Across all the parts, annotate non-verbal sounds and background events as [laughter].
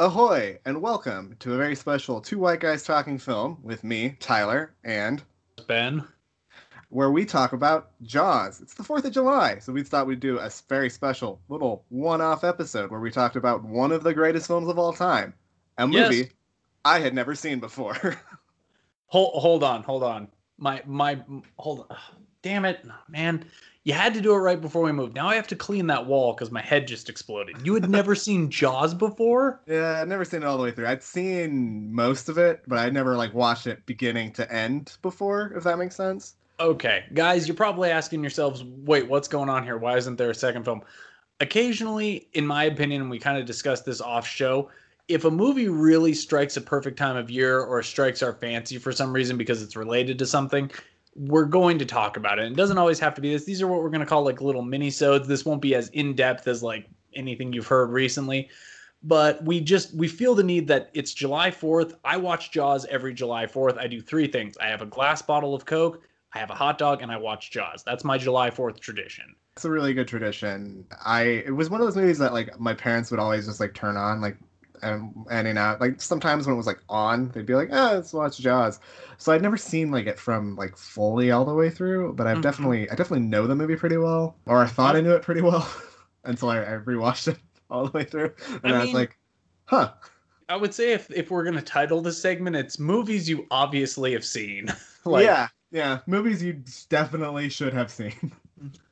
Ahoy, and welcome to a very special Two White Guys Talking film with me, Tyler, and Ben. where we talk about Jaws. It's the 4th of July, so we thought we'd do a very special little one off episode where we talked about one of the greatest films of all time, a movie Yes. I had never seen before. [laughs] Hold hold on, hold on. My my hold on. Damn it, man. You had to do it right before we moved. Now I have to clean that wall because my head just exploded. You had never [laughs] seen Jaws before? yeah, I'd never seen it all the way through. I'd seen most of it, but I'd never like watched it beginning to end before, if that makes sense. Okay, guys, you're probably asking yourselves, wait, what's going on here? Why isn't there a second film? Occasionally, in my opinion, and we kind of discussed this off show, if a movie really strikes a perfect time of year or strikes our fancy for some reason because it's related to something, we're going to talk about it. It doesn't always have to be this. These are what we're going to call like little mini-sodes. This won't be as in-depth as like anything you've heard recently. But we just we feel the need that it's July 4th. I watch Jaws every July 4th. I do three things. I have a glass bottle of Coke, I have a hot dog, and I watch Jaws. That's my July 4th tradition. It's a really good tradition. I it was one of those movies that like my parents would always just like turn on like and and in out like sometimes when it was like on they'd be like oh let's watch Jaws. So I'd never seen like it from like fully all the way through, but I've Mhm. definitely I definitely know the movie pretty well, or I thought I knew it pretty well [laughs] until I, I rewatched it [laughs] all the way through, and I I, was like, huh. I would say if if we're gonna title this segment, it's movies you obviously have seen. [laughs] like yeah, yeah, movies you definitely should have seen. Mm-hmm.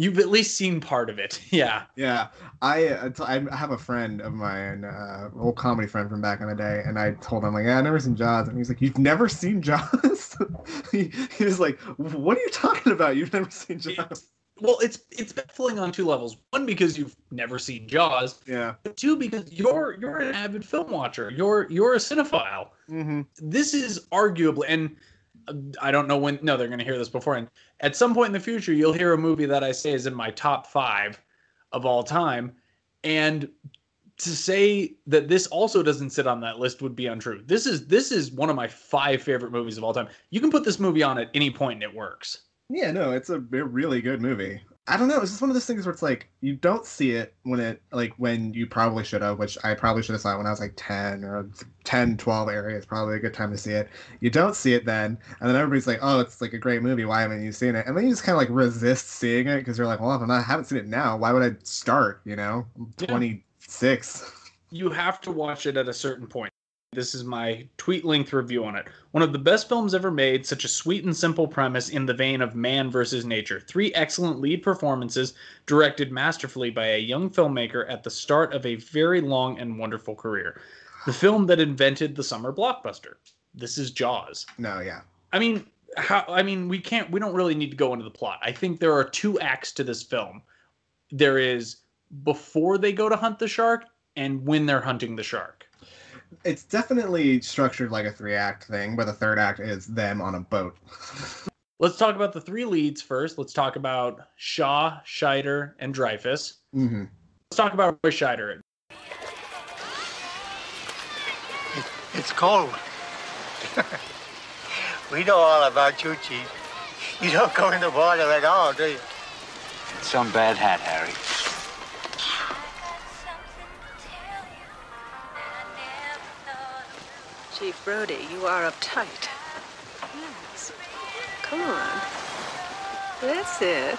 You've at least seen part of it. [laughs] Yeah. Yeah, I uh, I have a friend of mine, uh, old comedy friend from back in the day, and I told him like, yeah, I never seen Jaws, and he's like, you've never seen [laughs] Jaws? [laughs] he, he was like, what are you talking about? You've never seen Jaws? It's- well, it's it's baffling on two levels. One because you've never seen Jaws, Yeah. but two because you're you're an avid film watcher. You're you're a cinephile. Mm-hmm. this is arguably and I don't know when no they're going to hear this beforehand. At some point in the future you'll hear a movie that I say is in my top 5 of all time and to say that this also doesn't sit on that list would be untrue. This is this is one of my 5 favorite movies of all time. You can put this movie on at any point and it works. Yeah, no, it's a really good movie. I don't know. It's just one of those things where it's like you don't see it when it like when you probably should have, which I probably should have saw it when I was like 10 or 10, 12 area is probably a good time to see it. You don't see it then, and then everybody's like, "Oh, it's like a great movie. Why haven't you seen it?" And then you just kind of like resist seeing it because you're like, "Well, if I'm not, I haven't seen it now, why would I start?" You know, I'm Yeah. 26. you have to watch it at a certain point. This is my tweet length review on it. One of the best films ever made, such a sweet and simple premise in the vein of man versus nature. Three excellent lead performances, directed masterfully by a young filmmaker at the start of a very long and wonderful career. The film that invented the summer blockbuster. This is Jaws. No, yeah, I mean, how I mean, we can't we don't really need to go into the plot. I think there are two acts to this film. There is before they go to hunt the shark and when they're hunting the shark. It's definitely structured like a three act thing, but the third act is them on a boat. [laughs] Let's talk about the three leads first. Let's talk about Shaw, Scheider, and Dreyfuss. hmm Let's talk about Roy Scheider. It's cold. [laughs] we know all about you, Chief. You don't go in the water at all, do you? Some bad hat, Harry. Chief Brody, you are uptight. Yes. Come on. That's it.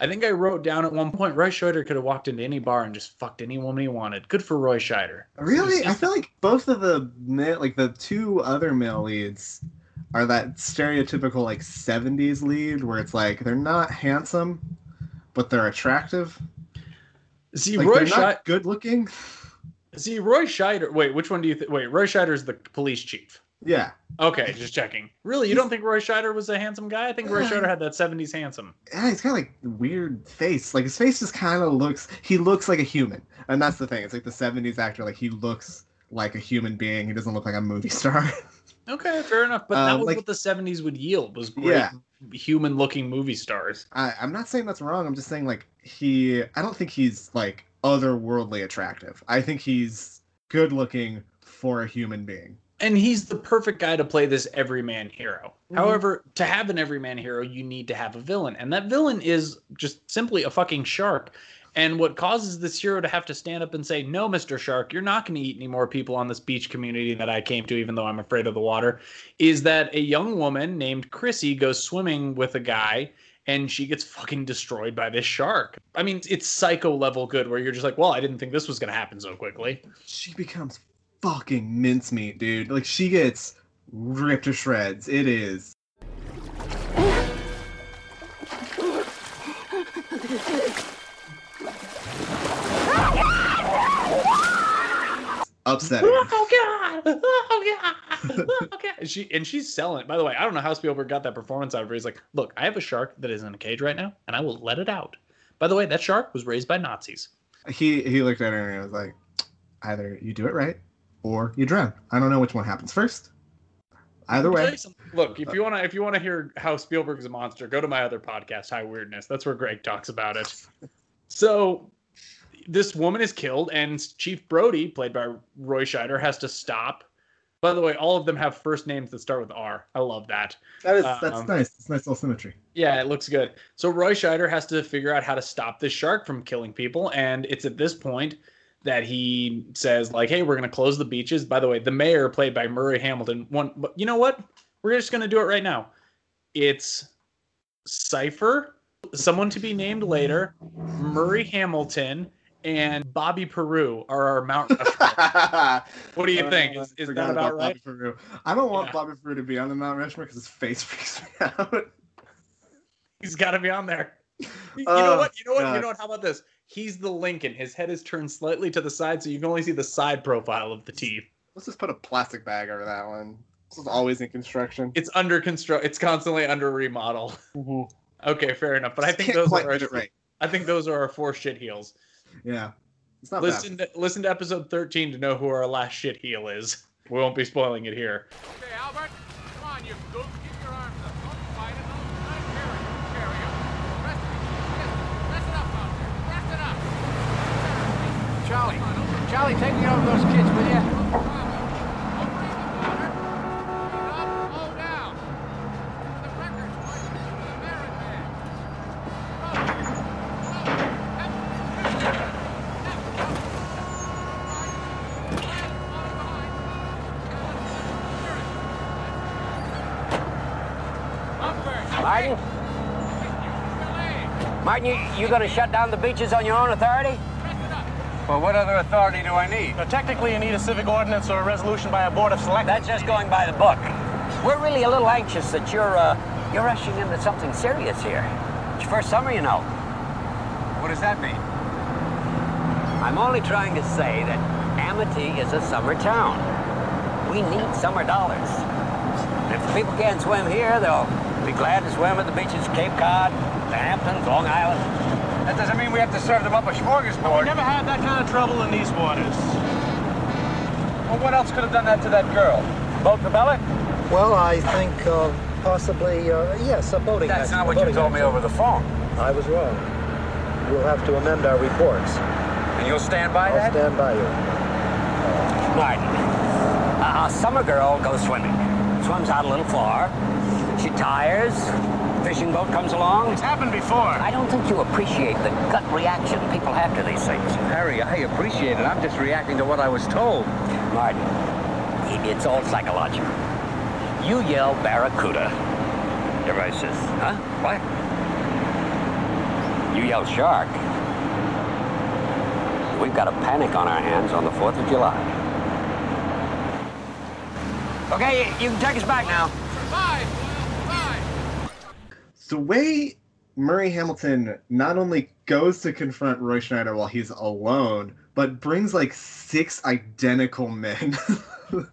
I think I wrote down at one point Roy Scheider could have walked into any bar and just fucked any woman he wanted. Good for Roy Scheider. Really, I feel like both of the ma- like the two other male leads are that stereotypical like '70s lead where it's like they're not handsome, but they're attractive. See Like Roy Scheider. not good looking. See Roy Scheider. Wait, which one do you think? Wait, Roy Scheider's the police chief. Yeah, Okay, just checking. Really, you don't think Roy Scheider was a handsome guy? I think Roy. Scheider had that '70s handsome. yeah, he's got like weird face. Like his face just kind of looks. He looks like a human, and that's the thing. It's like the '70s actor. Like he looks like a human being. He doesn't look like a movie [laughs] star. Okay, fair enough. But that Um, was like- what the '70s would yield was great Yeah. human-looking movie stars. I, I'm not saying that's wrong. I'm just saying like he. I don't think he's like otherworldly attractive. I think he's good looking for a human being. and he's the perfect guy to play this everyman hero. Mhm. However, to have an everyman hero, you need to have a villain, and that villain is just simply a fucking shark. And what causes this hero to have to stand up and say, No, Mr. Shark, you're not going to eat any more people on this beach community that I came to, even though I'm afraid of the water, is that a young woman named Chrissy goes swimming with a guy and she gets fucking destroyed by this shark. I mean, it's psycho level good where you're just like, Well, I didn't think this was to happen so quickly. She becomes fucking mincemeat, dude. Like she gets ripped to shreds. It is. Upsetting. Oh god! [laughs] Oh god! [laughs] Oh god! She and she's selling it. By the way, I don't know how Spielberg got that performance out of her. He's like, look, I have a shark that is in a cage right now, and I will let it out. By the way, that shark was raised by Nazis. He he looked at her and he was like, either you do it right or you drown. I don't know which one happens first. Either way. Look, if you wanna if you wanna hear how Spielberg is a monster, go to my other podcast, High Weirdness. That's where Greg talks about it. So this woman is killed, and Chief Brody, played by Roy Scheider, has to stop. By the way, all of them have first names that start with R. I love that. That is that's Um, nice. It's nice little symmetry. Yeah, it looks good. So Roy Scheider has to figure out how to stop this shark from killing people, and it's at this point that he says, like, "Hey, we're gonna close the beaches." By the way, the mayor, played by Murray Hamilton, one. But you know what? We're just gonna do it right now. It's Cipher, someone to be named later, Murray Hamilton, and Bobby Peru are our Mount. [laughs] Rushmore. what do you oh, think? Is, is that about Bobby right? Peru. I don't want Yeah. Bobby Peru to be on the Mount Rushmore because his face [laughs] freaks me out. He's got to be on there. You Oh, know what? You know what? God. You know what? How about this? He's the Lincoln. His head is turned slightly to the side, so you can only see the side profile of the teeth. Let's just put a plastic bag over that one. This is always in construction. It's under construct. It's constantly under remodel. Mm-hmm. Okay, fair enough. But I think those are. Our, right. I think those are our four shit heels. Yeah, it's not Listen, to, listen to episode thirteen to know who our last shit heel is. We won't be spoiling it here. Okay, Albert. Come on, you gook. Keep your arms up. Don't fight it. Don't carry it. Carry it. Rest it. Rest it up out there. Rest it up. Charlie. Charlie, take me over those kids, will you? Don't breathe the water. Breathe up, slow down. For the records, boys. For the merit man. Martin? Martin, you, you gonna shut down the beaches on your own authority? Well, what other authority do I need? Well, technically, you need a civic ordinance or a resolution by a board of selectmen. That's just going by the book. We're really a little anxious that you're, uh, you're rushing into something serious here. It's your first summer, you know. What does that mean? I'm only trying to say that Amity is a summer town. We need summer dollars. If the people can't swim here, they'll be glad to swim at the beaches of Cape Cod, the Hamptons, Long Island. That doesn't mean we have to serve them up a We smorgasbord. never had that kind of trouble in these waters. Well, what else could have done that to that girl? Boat rebellic? Well, I think uh, possibly, uh, yes, a boating That's accident. not what a you boating told me over accident. the phone. I was wrong. We'll have to amend our reports. And you'll stand by I'll that? stand by you. Martin. A, a summer girl goes swimming. Swims out a little far. She tires. Fishing boat comes along. It's happened before. I don't think you appreciate the gut reaction people have to these things. Harry, I appreciate it. I'm just reacting to what I was told. Martin, it's all psychological. You yell barracuda. Everybody says, huh? What? You yell shark. We've got a panic on our hands on the 4th of July. Okay, you can take us back now. Survive, Doyle, survive. the way Murray Hamilton not only goes to confront Roy Scheider while he's alone, but brings like six identical men. [laughs]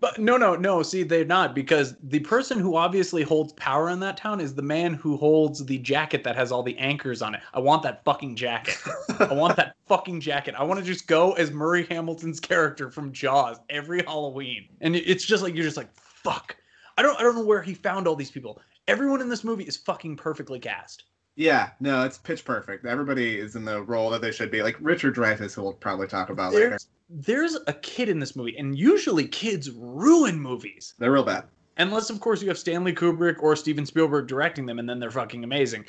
But no, no, no. See, they're not because the person who obviously holds power in that town is the man who holds the jacket that has all the anchors on it. I want that fucking jacket. I want that [laughs] fucking jacket. I want to just go as Murray Hamilton's character from Jaws every Halloween, and it's just like you're just like fuck. I don't, I don't know where he found all these people. Everyone in this movie is fucking perfectly cast. yeah, no, it's pitch perfect. Everybody is in the role that they should be. Like Richard Dreyfuss, who we'll probably talk about later. There's, there's a kid in this movie, and usually kids ruin movies. They're real bad. Unless, of course, you have Stanley Kubrick or Steven Spielberg directing them, and then they're fucking amazing.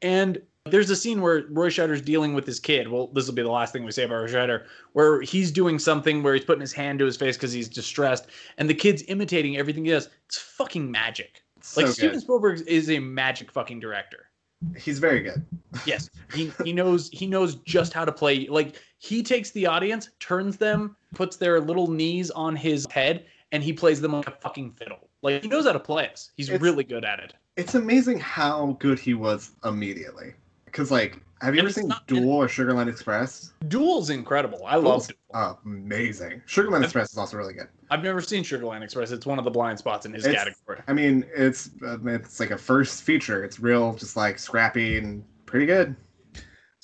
And there's a scene where Roy Scheider's dealing with his kid. Well, this will be the last thing we say about Roy Scheider, where he's doing something where he's putting his hand to his face because he's distressed, and the kid's imitating everything he does. It's fucking magic. So like good. Steven Spielberg is a magic fucking director. He's very good. Yes, [laughs] he he knows he knows just how to play. Like he takes the audience, turns them, puts their little knees on his head, and he plays them like a fucking fiddle. Like he knows how to play us. He's It's- really good at it. It's amazing how good he was immediately. Because, like, have you And ever seen not- Duel or Sugarland Express? Duel's incredible. I love. Amazing. Sugarland Express is also really good. I've never seen Sugarland Express. It's one of the blind spots in his It's- category. I mean, it's uh, it's like a first feature. It's real, just like scrappy and pretty good.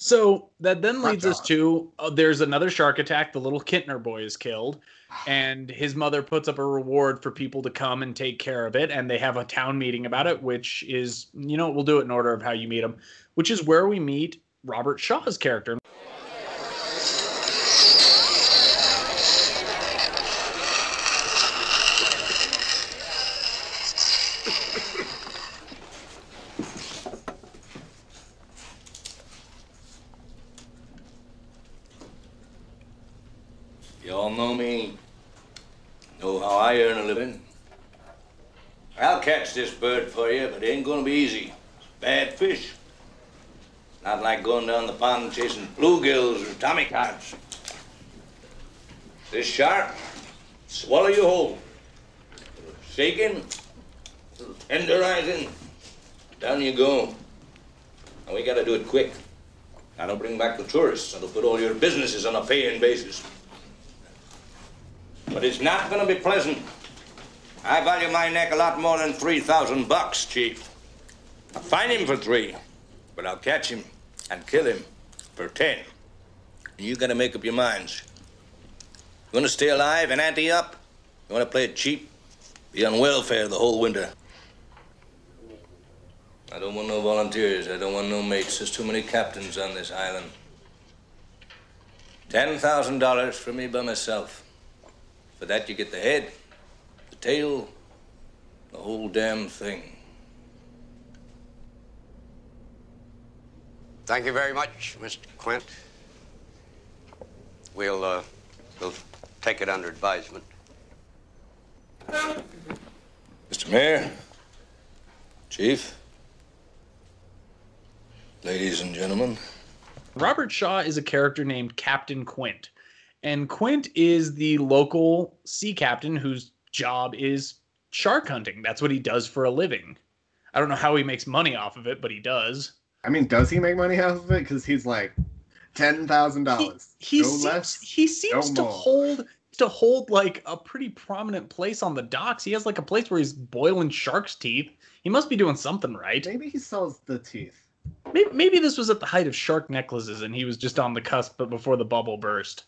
So that then leads us to uh, there's another shark attack. The little Kintner boy is killed, and his mother puts up a reward for people to come and take care of it. And they have a town meeting about it, which is, you know, we'll do it in order of how you meet him, which is where we meet Robert Shaw's character. You all know me. Know how I earn a living. I'll catch this bird for you, but it ain't gonna be easy. It's bad fish. Not like going down the pond chasing bluegills or tommycods. This shark, swallow you whole. Shaking, tenderizing, down you go. And we gotta do it quick. I don't bring back the tourists. That'll put all your businesses on a paying basis. But it's not gonna be pleasant. I value my neck a lot more than 3,000 bucks, Chief. I'll find him for three, but I'll catch him and kill him for 10. And you gotta make up your minds. You wanna stay alive and ante up? You wanna play it cheap? Be on welfare the whole winter. I don't want no volunteers. I don't want no mates. There's too many captains on this island. $10,000 for me by myself. For that, you get the head, tail, the whole damn thing. Thank you very much, Mr. Quint. We'll, uh, we'll take it under advisement. Mr. Mayor, Chief, ladies and gentlemen. Robert Shaw is a character named Captain Quint. And Quint is the local sea captain whose job is shark hunting. That's what he does for a living. I don't know how he makes money off of it, but he does. I mean, does he make money off of it? Because he's like ten thousand dollars. He no seems, less. he seems no to more. hold to hold like a pretty prominent place on the docks. He has like a place where he's boiling shark's teeth. He must be doing something right. Maybe he sells the teeth. Maybe, maybe this was at the height of shark necklaces and he was just on the cusp but before the bubble burst.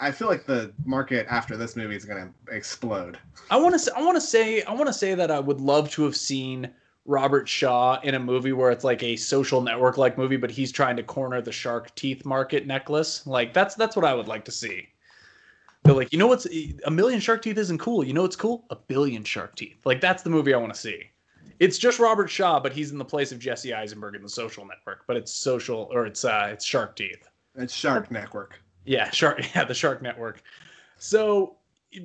I feel like the market after this movie is gonna explode. I want to say, I want to say, I want to say that I would love to have seen Robert Shaw in a movie where it's like a social network like movie, but he's trying to corner the shark teeth market necklace. Like that's that's what I would like to see. They're like, you know what's a million shark teeth isn't cool. You know what's cool? A billion shark teeth. Like that's the movie I want to see. It's just Robert Shaw, but he's in the place of Jesse Eisenberg in the Social Network. But it's social or it's uh it's Shark Teeth. It's Shark Network. Yeah, Shark. [laughs] Yeah, the Shark Network. So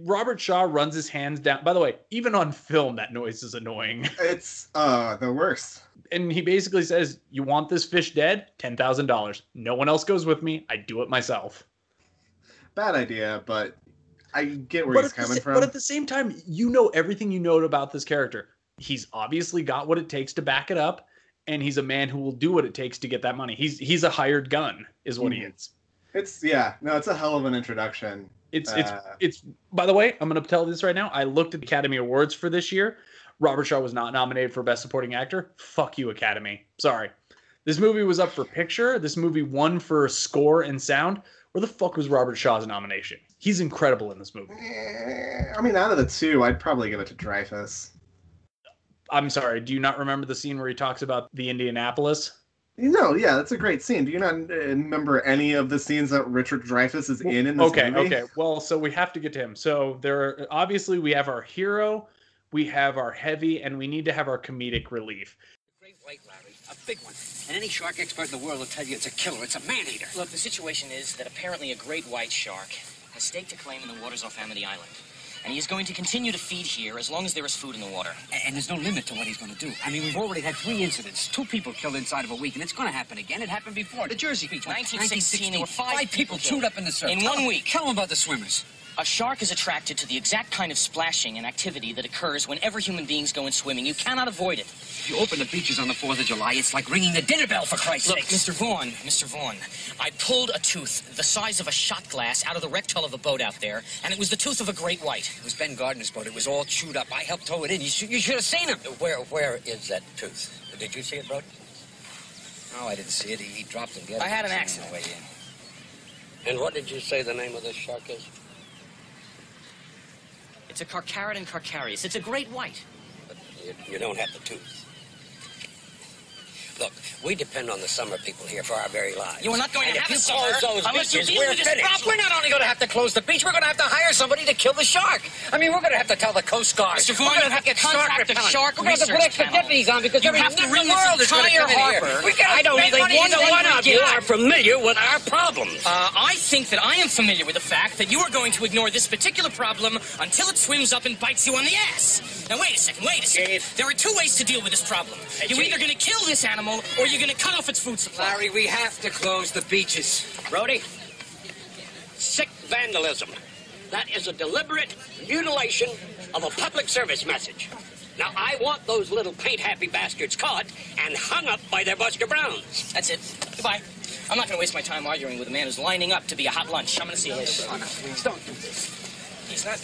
Robert Shaw runs his hands down. By the way, even on film, that noise is annoying. [laughs] It's uh the worst. And he basically says, "You want this fish dead? Ten thousand dollars. No one else goes with me. I do it myself." Bad idea, but I get where But he's the, coming from. but at the same time, you know everything you know about this character. He's obviously got what it takes to back it up, and he's a man who will do what it takes to get that money. He's he's a hired gun, is what he Mhm. is. It's yeah, no, it's a hell of an introduction. It's it's Uh, it's. By the way, I'm going to tell this right now. I looked at the Academy Awards for this year. Robert Shaw was not nominated for Best Supporting Actor. Fuck you, Academy. Sorry. This movie was up for picture. This movie won for score and sound. Where the fuck was Robert Shaw's nomination? He's incredible in this movie. eh, I mean, out of the two, I'd probably give it to Dreyfuss. I'm sorry. Do you not remember the scene where he talks about the Indianapolis? No, yeah, that's a great scene. Do you not uh, remember any of the scenes that Richard Dreyfuss is in in this okay, movie? okay. okay. Well, so we have to get to him. So there are obviously we have our hero, we have our heavy, and we need to have our comedic relief. Great, Larry. A big one. And any shark expert in the world will tell you it's a killer. It's a man-eater. Look, the situation is that apparently a great white shark has staked a claim in the waters off Amity Island. And he is going to continue to feed here as long as there is food in the water. And there's no limit to what he's going to do. I mean, we've already had three incidents. Two people killed inside of a week, and it's going to happen again. It happened before. The Jersey Beach. 1916, there were five people people chewed up in the surf. In Tell one week. Tell them about the swimmers. A shark is attracted to the exact kind of splashing and activity that occurs whenever human beings go in swimming. You cannot avoid it. If you open the beaches on the 4th of July, it's like ringing the dinner bell, for Christ's sake. Look, sake. Mr. Vaughn, Mr. Vaughn, I pulled a tooth the size of a shot glass out of the wrecked hull of a boat out there, and it was the tooth of a great white. It was Ben Gardner's boat. It was all chewed up. I helped tow it in. You should, you should have seen him. Where where is that tooth? Did you see it, Brody? No, I didn't see it. He, he dropped it. I had an on accident. way in. And what did you say the name of this shark is? It's a Carcharodon carcharius. It's a great white. You, you don't have the tooth. Look, we depend on the summer people here for our very lives. You are not going and to have you a summer unless you beaches, deal we're with this finished. problem. We're not only going to have to close the beach, we're going to have to hire somebody to kill the shark. I mean, we're going to have to tell the Coast Guard. Mr. We're going to have to get shark the. Shark We're going to have to put extra deputies on because You have to ring the world is going to entire come in here. harbor. We gotta I don't think either one of you are familiar with our problems. Uh, I think that I am familiar with the fact that you are going to ignore this particular problem until it swims up and bites you on the ass. Now, wait a second, wait a second. Chief. There are two ways to deal with this problem. You're either going to kill this animal or you're going to cut off its food supply. Larry, we have to close the beaches. Brody, sick vandalism. That is a deliberate mutilation of a public service message. Now, I want those little paint-happy bastards caught and hung up by their Buster Browns. That's it. Goodbye. I'm not going to waste my time arguing with a man who's lining up to be a hot lunch. I'm going to see you later. Oh, no, please don't do this. He's not.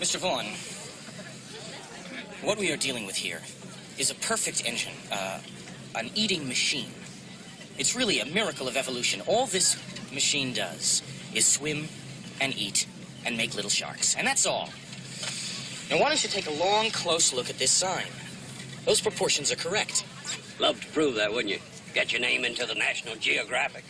Mr. Vaughn, what we are dealing with here is a perfect engine, uh, an eating machine. It's really a miracle of evolution. All this machine does is swim and eat and make little sharks. And that's all. Now, why don't you take a long, close look at this sign? Those proportions are correct. Love to prove that, wouldn't you? Get your name into the National Geographic.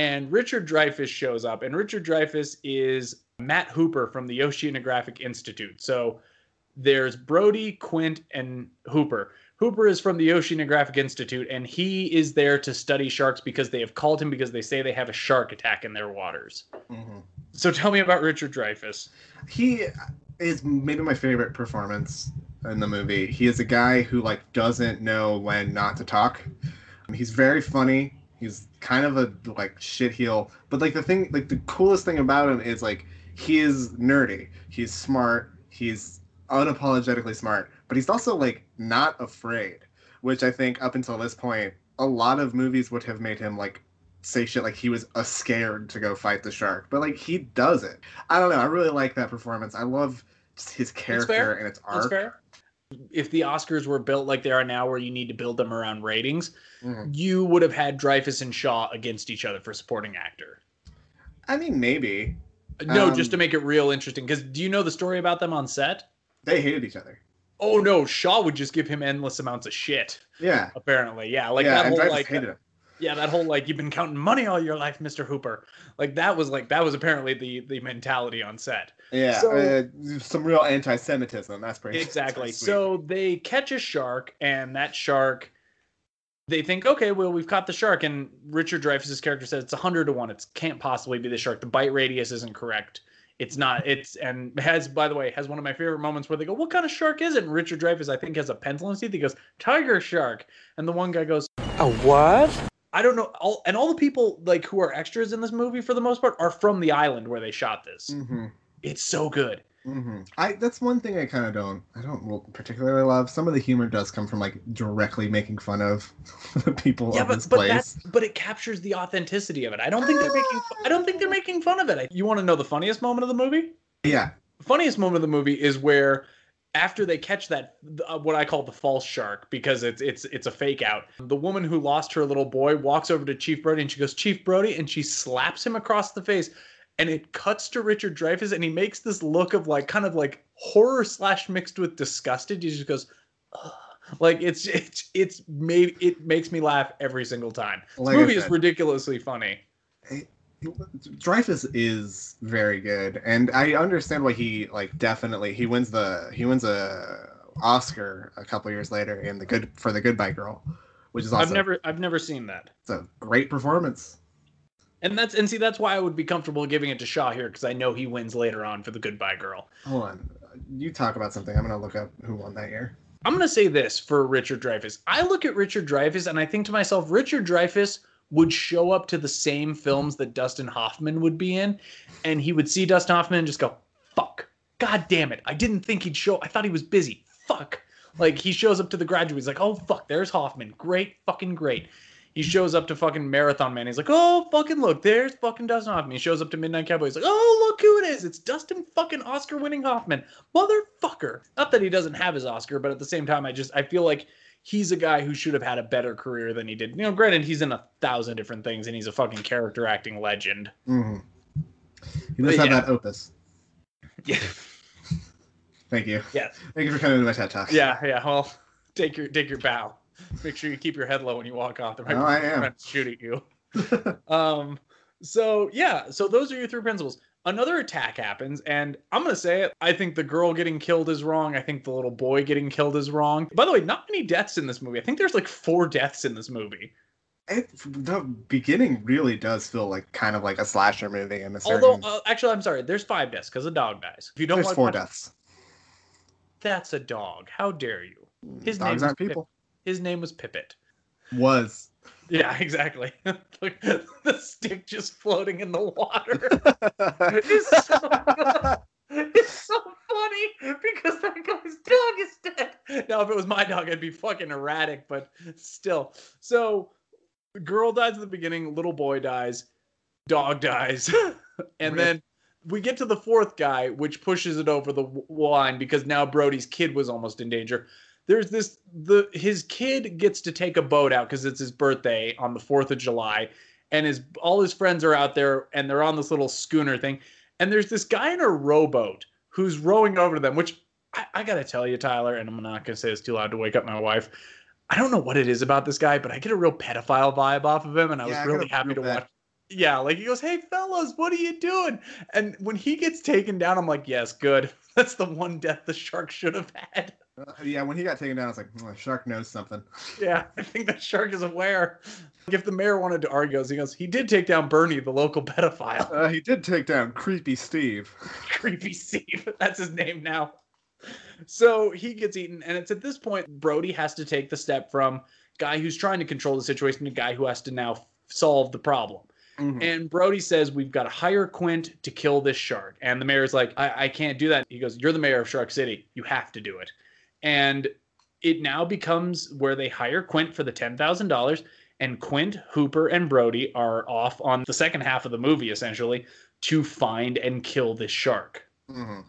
And Richard Dreyfuss shows up, and Richard Dreyfuss is Matt Hooper from the Oceanographic Institute. So there's Brody, Quint, and Hooper. Hooper is from the Oceanographic Institute, and he is there to study sharks because they have called him because they say they have a shark attack in their waters. Mhm. So tell me about Richard Dreyfuss. he is maybe my favorite performance in the movie. He is a guy who like doesn't know when not to talk. He's very funny. He's kind of a like shit heel, but like the thing, like the coolest thing about him is like he is nerdy. He's smart. He's unapologetically smart, but he's also like not afraid, which I think up until this point, a lot of movies would have made him like say shit like he was a scared to go fight the shark, but like he does it. I don't know. I really like that performance. I love just his character and its arc. If the Oscars were built like they are now, where you need to build them around ratings, Mhm. you would have had Dreyfuss and Shaw against each other for supporting actor. I mean, maybe No, Um, just to make it real interesting. Because do you know the story about them on set? they hated each other. Oh no, Shaw would just give him endless amounts of shit. Yeah, Apparently, yeah, like yeah, that whole like hated him. Yeah, that whole like you've been counting money all your life, Mister Hooper. Like that was like that was apparently the the mentality on set. Yeah, So- uh, some real anti-Semitism. That's pretty Exactly. pretty. So they catch a shark, and that shark, they think, okay, well, we've caught the shark. And Richard Dreyfuss's character says it's 100 to 1. It can't possibly be the shark. The bite radius isn't correct. It's not. It's, and has, by the way, has one of my favorite moments where they go, what kind of shark is it? And Richard Dreyfuss, I think, has a pencil in his teeth. He goes, tiger shark. And the one guy goes, A what? I don't know. All, and all the people, like, who are extras in this movie, for the most part, are from the island where they shot this. hmm It's so good. hmm I that's one thing I kind of don't I don't particularly love. Some of the humor does come from like directly making fun of [laughs] the people yeah, of but this but place. that's but it captures the authenticity of it. I don't think they're making I don't think they're making fun of it. You want to know the funniest moment of the movie? Yeah, funniest moment of the movie is where after they catch that uh, what I call the false shark because it's it's it's a fake out. The woman who lost her little boy walks over to Chief Brody and she goes, "Chief Brody," and she slaps him across the face. And it cuts to Richard Dreyfuss, and he makes this look of like kind of like horror slash mixed with disgusted. He just goes, "Ugh." Like it's it's it's maybe it makes me laugh every single time. This Like movie is ridiculously funny. Dreyfuss is very good, and I understand why he like definitely he wins the he wins a Oscar a couple years later in the good for the Goodbye Girl, which is also I've never I've never seen that. it's a great performance. And that's and see that's why I would be comfortable giving it to Shaw here because I know he wins later on for the Goodbye Girl. Hold on, you talk about something. I'm gonna look up who won that year. I'm gonna say this for Richard Dreyfuss. I look at Richard Dreyfuss and I think to myself, Richard Dreyfuss would show up to the same films that Dustin Hoffman would be in, and he would see Dustin Hoffman and just go, "Fuck, god damn it! I didn't think he'd show. I thought he was busy. Fuck." Like he shows up to the graduate, he's like, "Oh fuck, there's Hoffman. Great, fucking great." He shows up to fucking Marathon Man. He's like, "Oh fucking look, there's fucking Dustin Hoffman." He shows up to Midnight Cowboy. He's like, "Oh look who it is! It's Dustin fucking Oscar-winning Hoffman, motherfucker." Not that he doesn't have his Oscar, but at the same time, I just I feel like he's a guy who should have had a better career than he did. You know, granted, he's in a thousand different things and he's a fucking character acting legend. hmm He But does have yeah. that opus. Yeah. Thank you. Yes. Thank you for coming to my TED talk. Yeah, yeah. Well, take your take your bow. Make sure you keep your head low when you walk off. There might No, be I am. friends shooting you. [laughs] um. So yeah. So those are your three principals. Another attack happens, and I'm gonna say it. I think the girl getting killed is wrong. I think the little boy getting killed is wrong. By the way, not many deaths in this movie. I think there's like four deaths in this movie. It, the beginning really does feel like kind of like a slasher movie in a certain. Although, uh, actually, I'm sorry. There's five deaths because a dog dies. If you don't there's like four watching- deaths. That's a dog. How dare you? His Dogs name was aren't Pip- people. His name was Pippet. Was Yeah, exactly. [laughs] Look, the stick just floating in the water. [laughs] it's, so, [laughs] it's so funny because that guy's dog is dead. Now, if it was my dog, I'd be fucking erratic, but still. So, girl dies at the beginning, little boy dies, dog dies, and then we get to the fourth guy, which pushes it over the line because now Brody's kid was almost in danger. There's this the his kid gets to take a boat out because it's his birthday on the fourth of July, and his all his friends are out there and they're on this little schooner thing, and there's this guy in a rowboat who's rowing over to them, which I, I gotta tell you, Tyler, and I'm not gonna say this too loud to wake up my wife. I don't know what it is about this guy, but I get a real pedophile vibe off of him, and I Yeah, was really a happy to bad- watch. Yeah, like he goes, "Hey fellas, what are you doing?" And when he gets taken down, I'm like, "Yes, good. [laughs] That's the one death the shark should have had." Uh, yeah, when he got taken down, I was like, oh, "Shark knows something." [laughs] Yeah, I think the shark is aware. Like, if the mayor wanted to argue, he goes, "He did take down Bernie, the local pedophile." Uh, he did take down Creepy Steve. [laughs] Creepy Steve. [laughs] That's his name now. So he gets eaten, and it's at this point Brody has to take the step from guy who's trying to control the situation to guy who has to now solve the problem. Mhm. And Brody says, We've got to hire Quint to kill this shark. And the mayor's like, I, I can't do that. He goes, You're the mayor of Shark City. You have to do it. And it now becomes where they hire Quint for the $10,000. And Quint, Hooper, and Brody are off on the second half of the movie, essentially, to find and kill this shark. Mhm.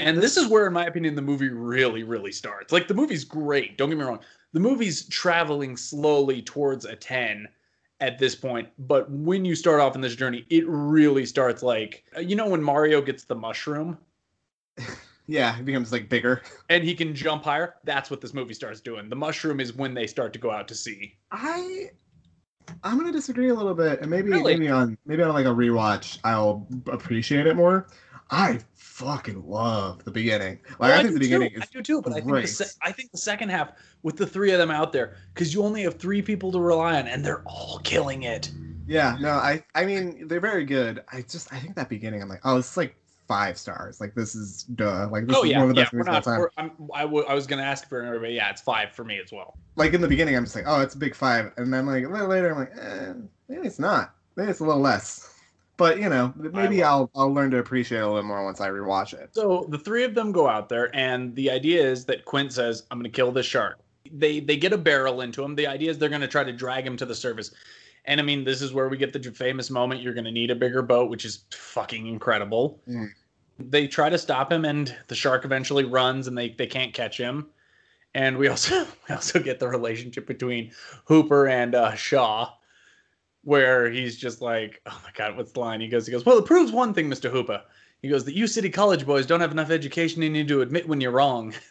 And this is where, in my opinion, the movie really, really starts. Like, the movie's great. Don't get me wrong. The movie's traveling slowly towards a 10 at this point. But when you start off in this journey, it really starts like, you know, when Mario gets the mushroom [laughs] Yeah, he becomes like bigger. [laughs] and he can jump higher, that's what this movie starts doing. The mushroom is when they start to go out to sea. I I'm gonna disagree a little bit, and maybe Really? maybe on maybe on like a rewatch, I'll appreciate it more. I fucking love the beginning. Like Well, I think do the beginning too. is I do too, but I think the se- I think the second half with the three of them out there, because you only have three people to rely on, and they're all killing it. Yeah, no, I I mean they're very good. I just I think that beginning, I'm like, oh, it's like five stars. Like this is duh. Like this oh is yeah, one of the best We're movies of all not. time. I, w- I was gonna ask for everybody. Yeah, it's five for me as well. Like in the beginning, I'm just like, oh, it's a big five, and then like a little later, I'm like, eh, maybe it's not. Maybe it's a little less. But you know, maybe I'll I'll learn to appreciate it a little more once I rewatch it. So the three of them go out there, and the idea is that Quint says, "I'm going to kill this shark." They they get a barrel into him. The idea is they're going to try to drag him to the surface. And I mean, this is where we get the famous moment. You're going to need a bigger boat, which is fucking incredible. Mm. They try to stop him, and the shark eventually runs, and they they can't catch him. And we [laughs] also we also get the relationship between Hooper and uh, Shaw, where he's just like, oh my god, what's the line? He goes, he goes, well, it proves one thing, Mister Hooper. He goes that you city college boys don't have enough education in you to admit when you're wrong. [laughs]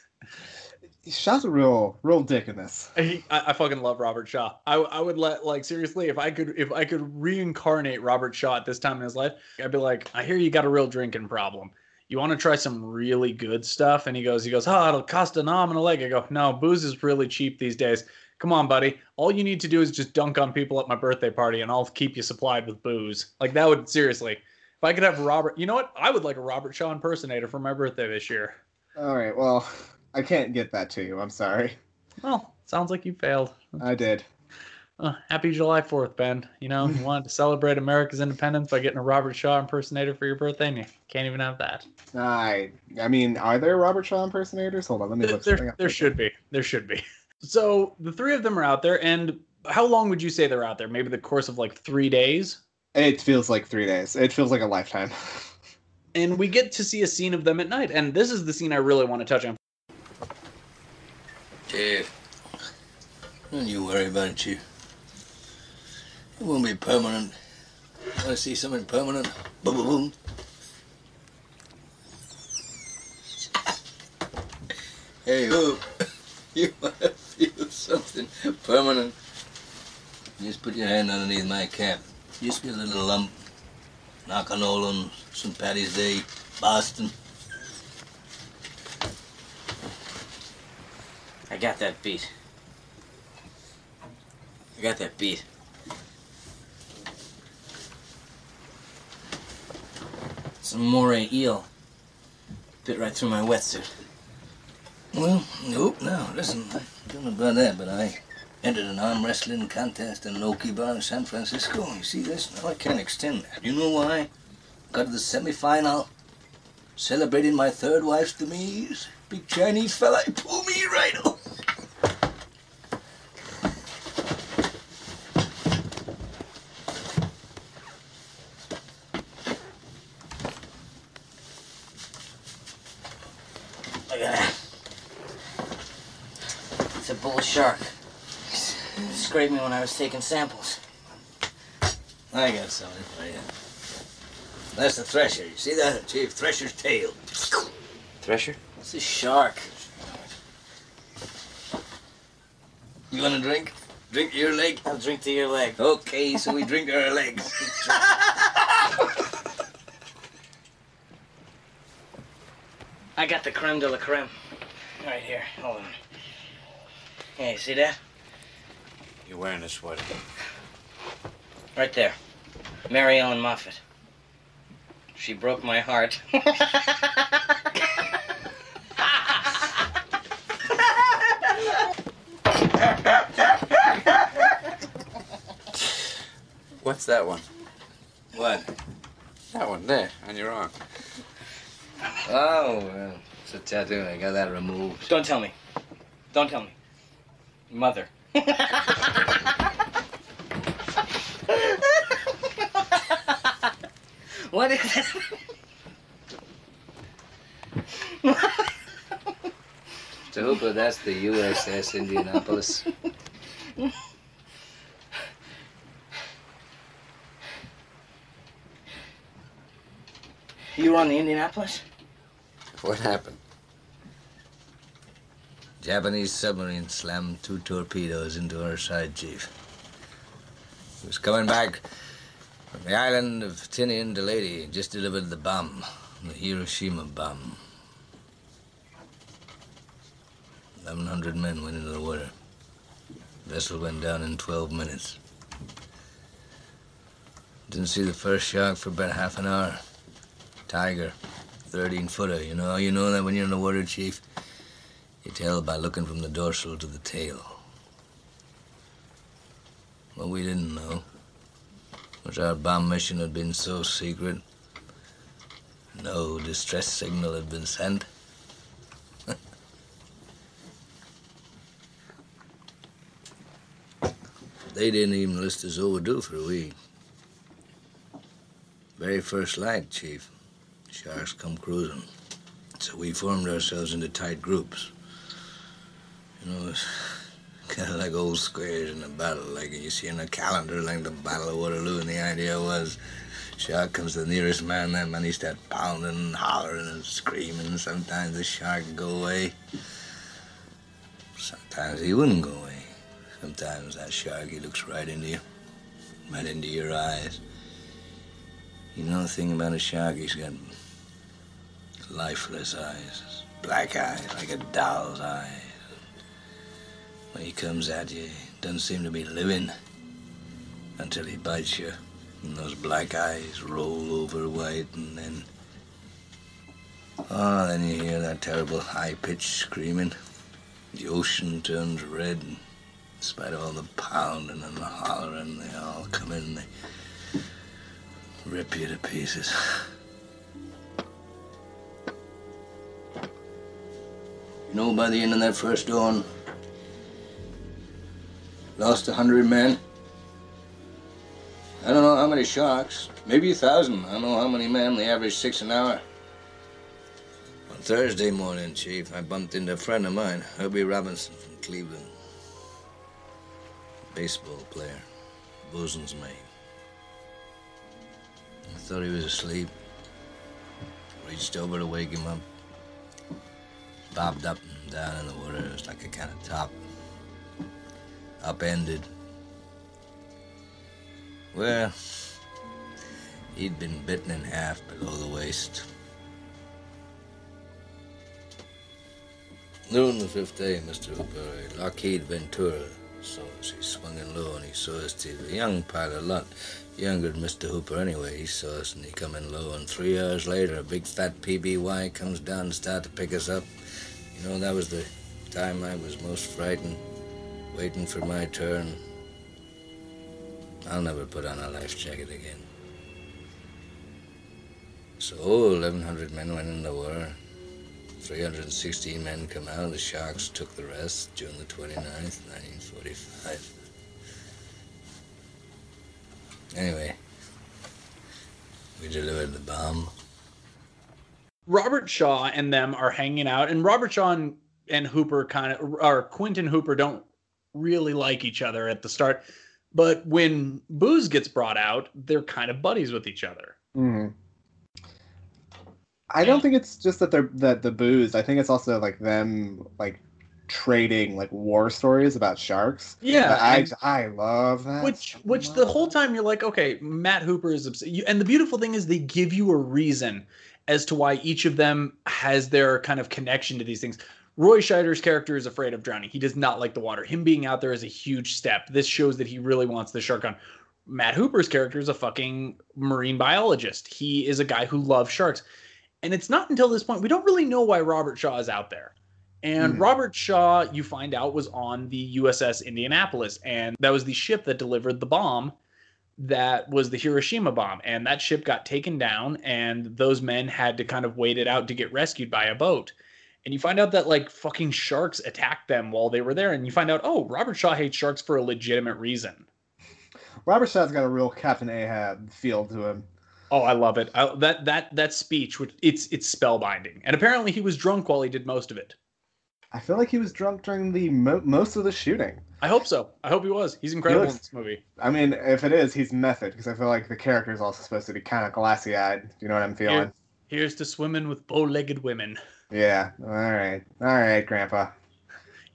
Shaw's a real, real dick in this. He, I, I fucking love Robert Shaw. I, I would let like seriously if I could if I could reincarnate Robert Shaw at this time in his life, I'd be like, I hear you got a real drinking problem. You want to try some really good stuff? And he goes, he goes, oh, it'll cost an arm and a leg. I go, no, booze is really cheap these days. Come on, buddy. All you need to do is just dunk on people at my birthday party, and I'll keep you supplied with booze. Like that would seriously. If I could have Robert, you know what? I would like a Robert Shaw impersonator for my birthday this year. All right. Well, I can't get that to you. I'm sorry. Well, sounds like you failed. I did. Uh, happy July 4th, Ben. You know, you wanted to celebrate America's independence by getting a Robert Shaw impersonator for your birthday, and you can't even have that. I, I mean, are there Robert Shaw impersonators? Hold on, let me look something There, up. there should be. There should be. [laughs] So the three of them are out there, and how long would you say they're out there? Maybe the course of like three days? It feels like three days. It feels like a lifetime. [laughs] And we get to see a scene of them at night, and this is the scene I really want to touch on. Chief. Don't you worry about it, you. It won't be permanent. To see something permanent? Boom, boom, boom. Hey, [laughs] you, You want to feel something permanent? Just put your hand underneath my cap. Just get a little lump. Knock on Nolan, St. Patty's Day, Boston. I got that beat. I got that beat. Some moray eel. Bit right through my wetsuit. Well, nope, no, listen, I don't know about that, but I entered an arm wrestling contest in an Okie bar in San Francisco. You see this? Now I can't extend that. You know why? Got to the semifinal, celebrating my third wife's demise. Big Chinese fella, he pulled me right [laughs] off. Look at that. It's a bull shark. Scraped me when I was taking samples. I got something for you. That's the thresher. You see that, Chief? Thresher's tail. Thresher? It's a shark. You want to drink? Drink your leg? I'll drink to your leg. Okay, so we drink our legs. [laughs] I got the creme de la creme. Right here. Hold on. Hey, see that? You're wearing a sweater. Right there. Mary Ellen Moffat. She broke my heart. [laughs] What's that one? What? That one there on your arm. Oh, well, it's a tattoo. I got that removed. Don't tell me. Don't tell me. Mother. [laughs] what is it? To Hooper, that's the USS Indianapolis. You were on the Indianapolis? What happened? Japanese submarine slammed two torpedoes into our side, Chief. He was coming back from the island of Tinian to Leyte, just delivered the bomb, the Hiroshima bomb. 1,100 men went into the water. Vessel went down in 12 minutes. Didn't see the first shark for about half an hour. Tiger, 13 footer. You know you know that when you're in the water, Chief? You tell by looking from the dorsal to the tail. Well, we didn't know our bomb mission had been so secret, no distress signal had been sent. [laughs] they didn't even list us overdue for a week. Very first light, Chief. Sharks come cruising. So we formed ourselves into tight groups. You know, kind of like old squares in a battle, like you see in a calendar, like the Battle of Waterloo. And the idea was, shark comes the nearest man, that man he start pounding and hollering and screaming. Sometimes the shark go away. Sometimes he wouldn't go away. Sometimes that shark, he looks right into you, right into your eyes. You know the thing about a shark? He's got lifeless eyes, black eyes, like a doll's eyes. When he comes at you, he doesn't seem to be living until he bites you. And those black eyes roll over white, and then. Oh, then you hear that terrible high pitched screaming. The ocean turns red, and in spite of all the pounding and the hollering, they all come in and they rip you to pieces. You know, by the end of that first dawn, lost a hundred men. I don't know how many sharks, maybe a thousand. I don't know how many men. They average six an hour. On Thursday morning, Chief, I bumped into a friend of mine, Herbie Robinson from Cleveland. Baseball player, bosun's mate. I thought he was asleep. Reached over to wake him up. Bobbed up and down in the water. It was like a kind of top. Upended. Well, he'd been bitten in half below the waist. Noon the fifth day, Mr. Hooper, Lockheed Ventura So. He swung in low and he saw us. He's a young pilot, a lot younger than Mr. Hooper anyway. He saw us and he come in low. And three hours later, a big fat PBY comes down and start to pick us up. You know, that was the time I was most frightened, waiting for my turn. I'll never put on a life jacket again. So 1,100 men went in the war. 316 men come out. The Sharks took the rest June the 29th, 1945. Anyway, we delivered the bomb. Robert Shaw and them are hanging out, and Robert Shaw and, and Hooper kind of, or Quint and Hooper don't really like each other at the start. But when booze gets brought out, they're kind of buddies with each other. Mhm. I don't think it's just that they're that the booze. I think it's also like them like trading like war stories about sharks. Yeah, I I love that. Which, which the whole time you're like, okay, Matt Hooper is upset. You, and the beautiful thing is they give you a reason as to why each of them has their kind of connection to these things. Roy Scheider's character is afraid of drowning. He does not like the water. Him being out there is a huge step. This shows that he really wants the shark on. Matt Hooper's character is a fucking marine biologist. He is a guy who loves sharks. And it's not until this point we don't really know why Robert Shaw is out there. And Mhm. Robert Shaw, you find out, was on the USS Indianapolis, and that was the ship that delivered the bomb that was the Hiroshima bomb. And that ship got taken down, and those men had to kind of wait it out to get rescued by a boat. And you find out that like fucking sharks attacked them while they were there, and you find out, oh, Robert Shaw hates sharks for a legitimate reason. Robert Shaw's got a real Captain Ahab feel to him. Oh, I love it. I, that that that speech, which it's it's spellbinding. And apparently he was drunk while he did most of it. I feel like he was drunk during the mo- most of the shooting. I hope so. I hope he was. He's incredible looks- in this movie. I mean, if it is, he's method because I feel like the character is also supposed to be kind of glassy eyed. You know what I'm feeling? Here- here's to swimming with bow-legged women. [laughs] Yeah. All right. All right, Grandpa.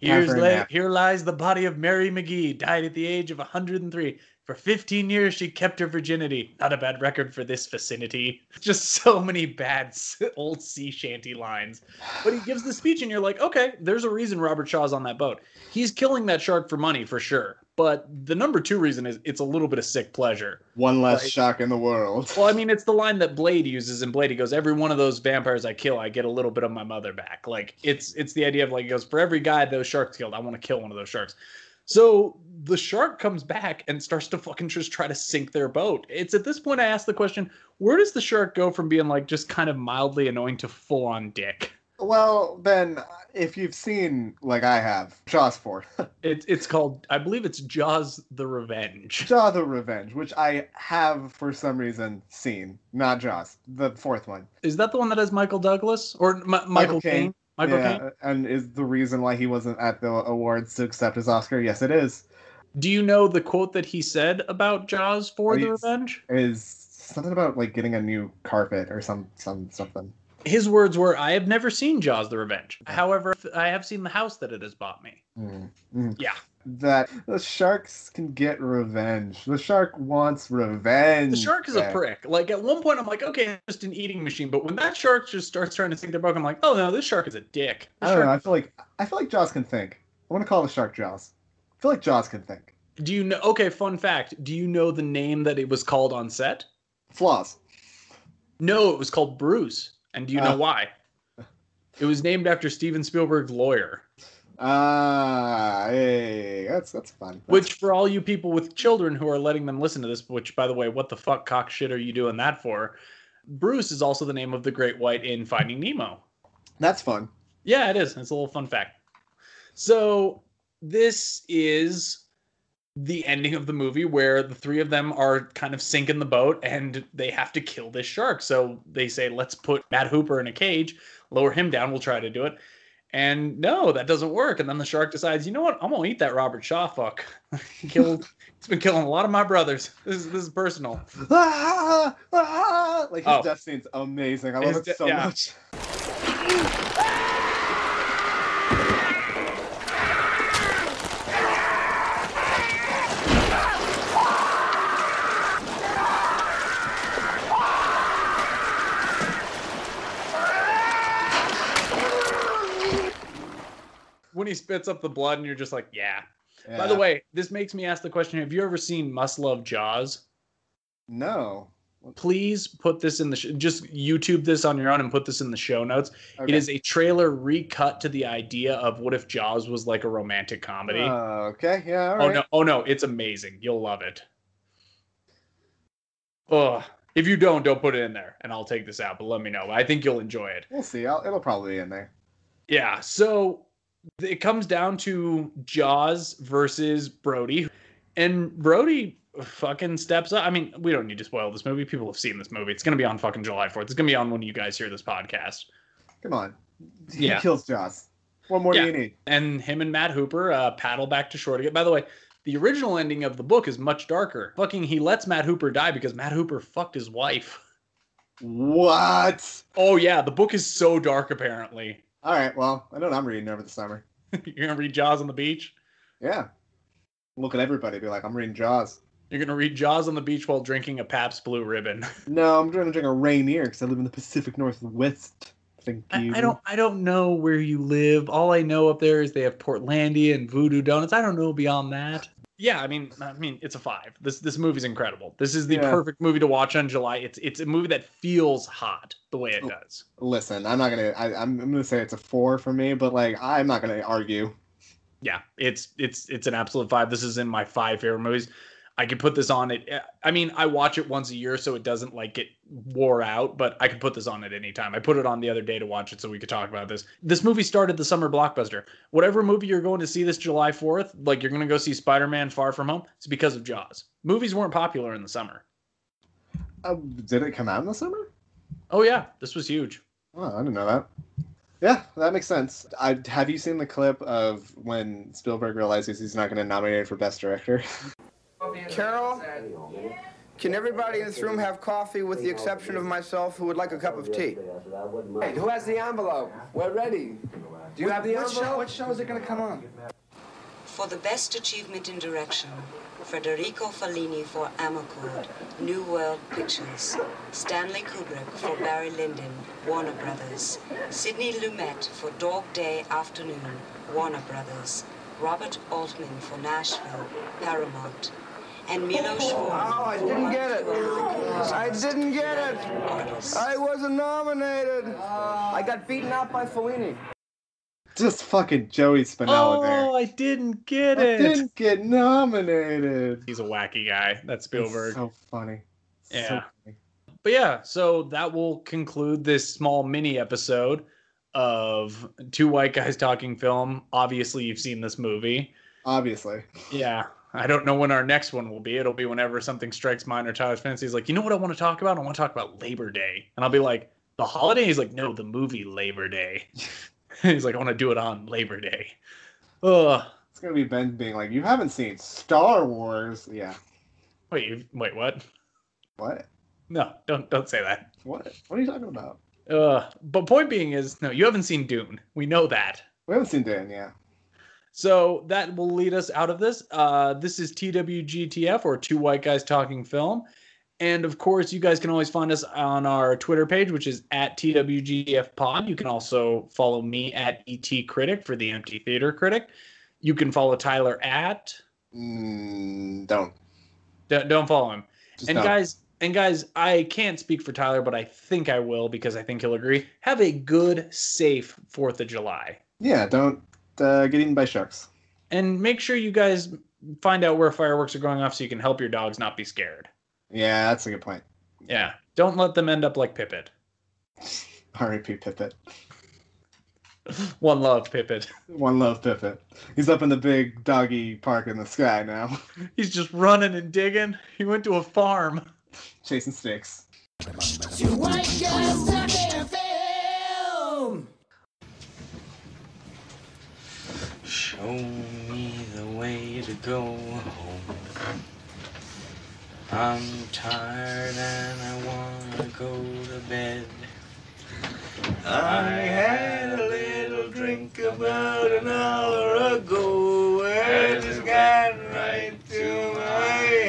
Here's la- here lies the body of Mary McGee, died at the age of 103. For 15 years, she kept her virginity. Not a bad record for this vicinity. [laughs] Just so many bad old sea shanty lines. But he gives the speech, and you're like, okay, there's a reason Robert Shaw's on that boat. He's killing that shark for money, for sure. But the number two reason is it's a little bit of sick pleasure. One less Like- shock in the world. Well, I mean, it's the line that Blade uses in Blade. He goes, "Every one of those vampires I kill, I get a little bit of my mother back." Like it's it's the idea of like he goes, "For every guy those sharks killed, I want to kill one of those sharks." So the shark comes back and starts to fucking just try to sink their boat. It's at this point I ask the question: Where does the shark go from being like just kind of mildly annoying to full on dick? Well, Ben, if you've seen, like I have, Jaws 4, [laughs] It's it's called, I believe it's Jaws: The Revenge. Jaw the Revenge, which I have for some reason seen, not Jaws, the fourth one. Is that the one that has Michael Douglas or M- Michael, Caine? Michael yeah, Caine. and is the reason why he wasn't at the awards to accept his Oscar? Yes, it is. Do you know the quote that he said about Jaws for the Revenge? Is something about like getting a new carpet or some some something. His words were, "I have never seen Jaws: The Revenge. However, I have seen the house that it has bought me." Mm, mm. Yeah. That the sharks can get revenge. The shark wants revenge. The shark is a prick. Like at one point, I'm like, okay, it's just an eating machine. But when that shark just starts trying to sink their boat, I'm like, oh no, this shark is a dick. This I don't know. I feel like I feel like Jaws can think. I want to call the shark Jaws. I feel like Jaws can think. Do you know? Okay, fun fact. Do you know the name that it was called on set? Flaws. No, it was called Bruce. And do you know Ah. why? It was named after Steven Spielberg's lawyer. Ah, hey, that's that's fun. That's- Which, for all you people with children who are letting them listen to this, which, by the way, what the fuck cock shit are you doing that for? Bruce is also the name of the great white in Finding Nemo. that's fun. Yeah, it is. It's a little fun fact. So this is the ending of the movie where the three of them are kind of sinking the boat and they have to kill this shark. So they say, let's put Matt Hooper in a cage, lower him down. We'll try to do it. And no, that doesn't work. And then the shark decides, you know what? I'm gonna eat that Robert Shaw fuck. [laughs] He killed. [laughs] He's been killing a lot of my brothers. [laughs] This is this is personal. Ah, ah, like his Oh. death scene's amazing. I love His it de- so yeah. much. When he spits up the blood, and you're just like, yeah. By the way, this makes me ask the question: Have you ever seen Must Love Jaws? No. please put this in the sh- just YouTube this on your own and put this in the show notes. It Okay. is a trailer recut to the idea of what if Jaws was like a romantic comedy. Oh, okay. Yeah. All oh no! Oh no! It's amazing. You'll love it. Oh, if you don't, don't put it in there, and I'll take this out. But let me know. I think you'll enjoy it. We'll see. I'll, it'll probably be in there. Yeah. So it comes down to Jaws versus Brody, and Brody fucking steps up. I mean, we don't need to spoil this movie. People have seen this movie. It's gonna be on fucking July fourth. It's gonna be on when you guys hear this podcast. Come on. He Yeah. kills Jaws. What more Yeah. do you need? And him and Matt Hooper uh, paddle back to shore to get. By the way, the original ending of the book is much darker. Fucking, he lets Matt Hooper die because Matt Hooper fucked his wife. What? Oh yeah, the book is so dark. Apparently, All right. Well, I know what I'm reading over the summer. [laughs] you're gonna read Jaws on the beach. Yeah. Look at everybody. Be like, I'm reading Jaws. You're gonna read Jaws on the beach while drinking a Pabst Blue Ribbon. [laughs] No, I'm to drink a Rainier because I live in the Pacific Northwest. Thank I, you. I don't I don't know where you live. All I know up there is they have Portlandia and Voodoo Donuts. I don't know beyond that. Yeah, I mean, I mean, it's a five. This this movie's incredible. This is the Yeah. perfect movie to watch on July. It's it's a movie that feels hot the way it oh, does. Listen, I'm not gonna. I, I'm, I'm gonna say it's a four for me, but like, I'm not gonna argue. Yeah, it's it's it's an absolute five. This is in my five favorite movies. I could put this on it. I mean, I watch it once a year, so it doesn't like get wore out. But I could put this on at any time. I put it on the other day to watch it, so we could talk about this. This movie started the summer blockbuster. Whatever movie you're going to see this July Fourth, like you're going to go see Spider-Man: Far From Home, it's because of Jaws. Movies weren't popular in the summer. Uh, did it come out in the summer? Oh yeah, this was huge. Oh, I didn't know that. Yeah, that makes sense. I have you seen the clip of when Spielberg realizes he's not going to nominate it for Best Director? [laughs] Carol, can everybody in this room have coffee with the exception of myself who would like a cup of tea? Hey, who has the envelope? We're ready. Do you have the What envelope? show, what show is it going to come on? For the best achievement in direction, Federico Fellini for Amarcord, New World Pictures. Stanley Kubrick for Barry Lyndon, Warner Brothers. Sidney Lumet for Dog Day Afternoon, Warner Brothers. Robert Altman for Nashville, Paramount. And Milos oh, Forman. Oh, I didn't get it. I didn't get it. I wasn't nominated. I got beaten out by Fellini. Just fucking Joey Spinella oh, there. Oh, I didn't get it. I it. didn't get nominated. He's a wacky guy. That's Spielberg. It's so funny. So Yeah. funny. But yeah, so that will conclude this small mini episode of two white guys talking film. Obviously, you've seen this movie. Obviously. Yeah. I don't know when our next one will be. It'll be whenever something strikes mine or Tyler's fancy. He's like, you know what I want to talk about? I want to talk about Labor Day. And I'll be like, the holiday? He's like, no, the movie Labor Day. [laughs] He's like, I want to do it on Labor Day. Ugh. It's gonna be Ben being like, "You haven't seen Star Wars?" Yeah. Wait, you- wait, what? What? No, don't don't say that. What? What are you talking about? Uh, but point being is, no, you haven't seen Dune. We know that. We haven't seen Dune, yeah. So that will lead us out of this. Uh, this is TWGTF or Two White Guys Talking Film. And of course, you guys can always find us on our Twitter page, which is at TWGF Pod. You can also follow me at ET Critic for the Empty Theater Critic. You can follow Tyler at. Mm, don't. Don't, don't follow him. Just and don't. guys, and guys, I can't speak for Tyler, but I think I will because I think he'll agree. Have a good, safe Fourth of July. Yeah, don't uh, get eaten by sharks. And make sure you guys find out where fireworks are going off so you can help your dogs not be scared. Yeah, that's a good point. Yeah. Don't let them end up like Pippet. [laughs] R.I.P. Pippet. [laughs] One love, Pippet. One love Pippet. He's up in the big doggy park in the sky now, [laughs] He's just running and digging. He went to a farm. chasing snakes. Show me the way to go home. I'm tired and I wanna go to bed. I had a little drink about an hour ago. It just got right to my